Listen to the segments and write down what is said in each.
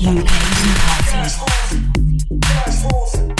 You play parties.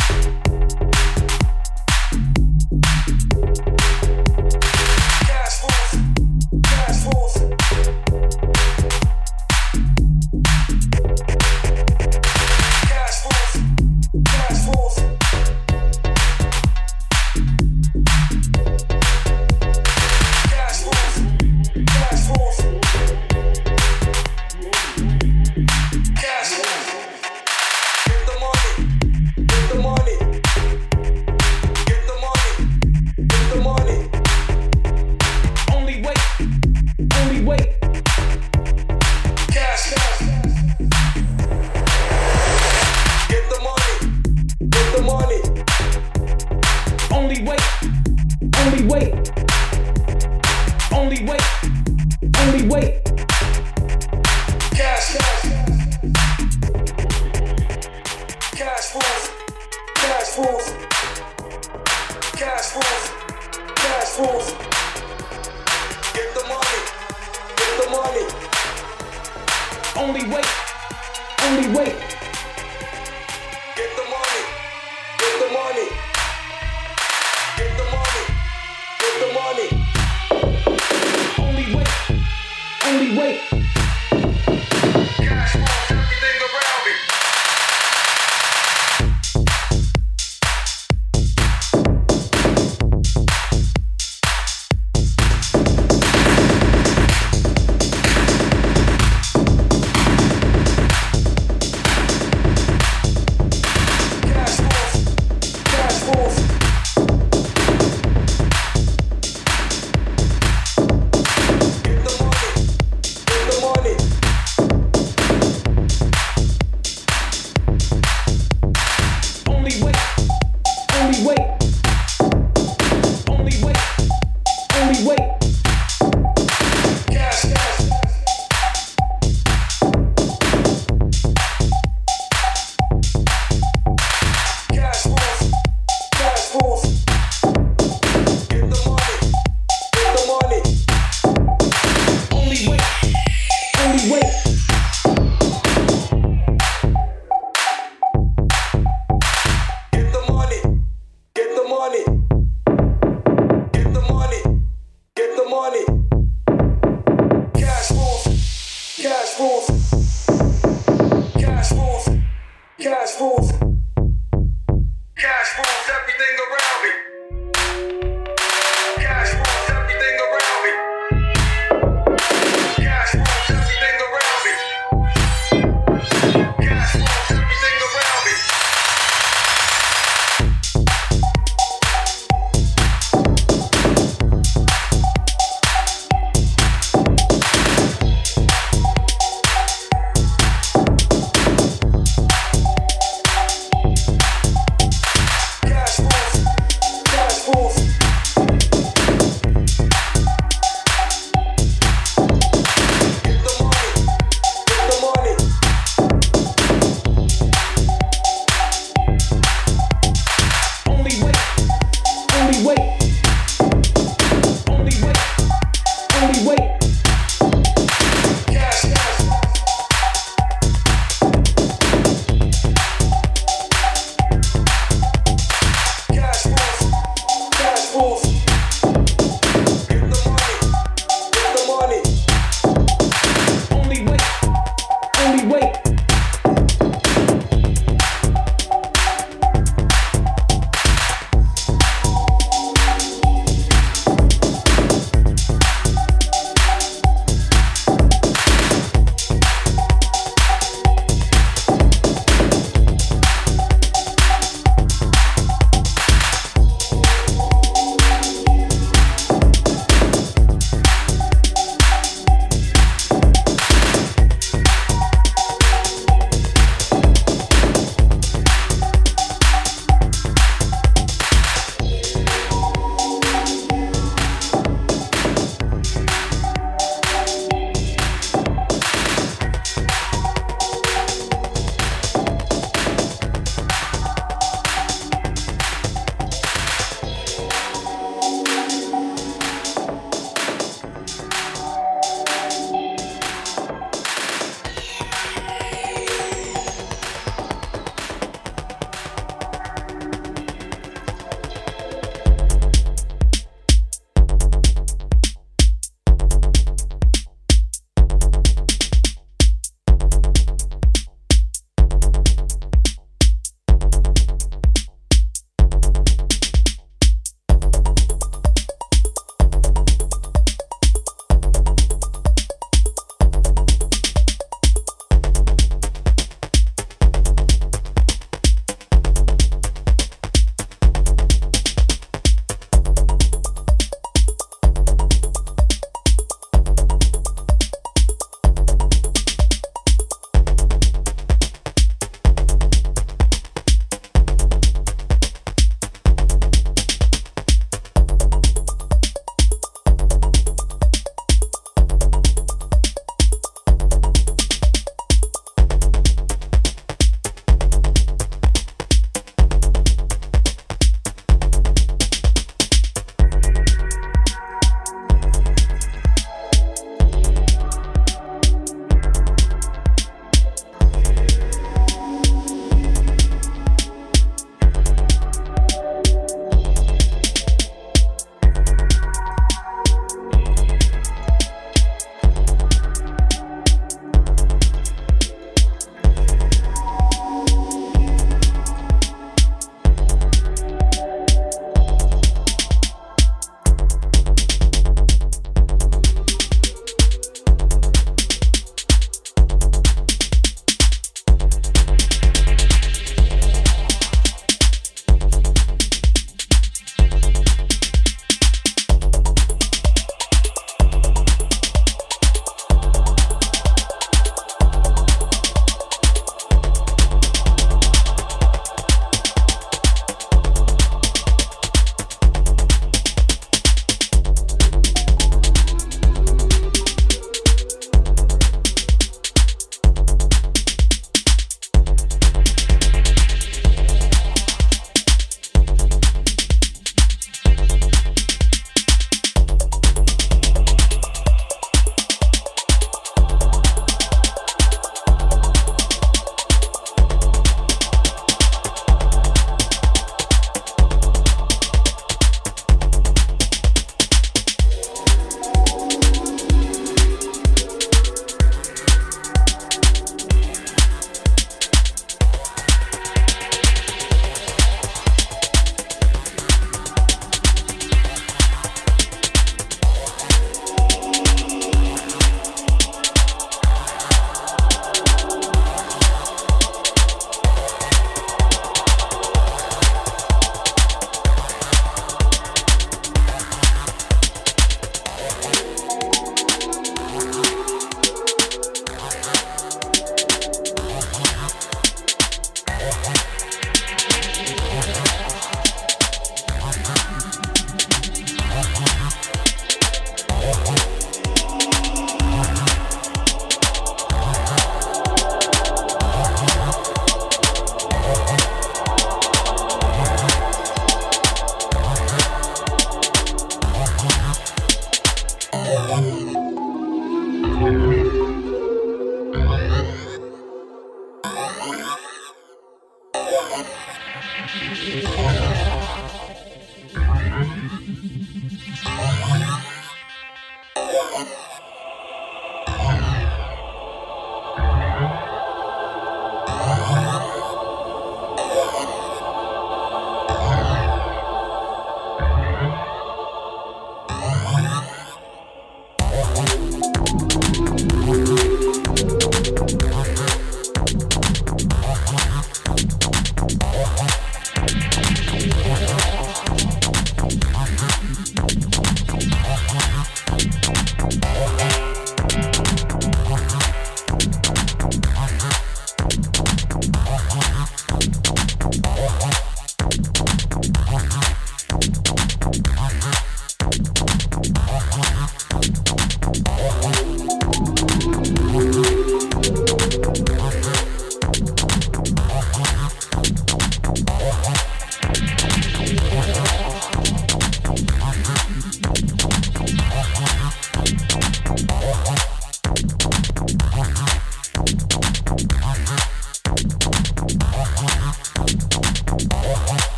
Only wait, only wait.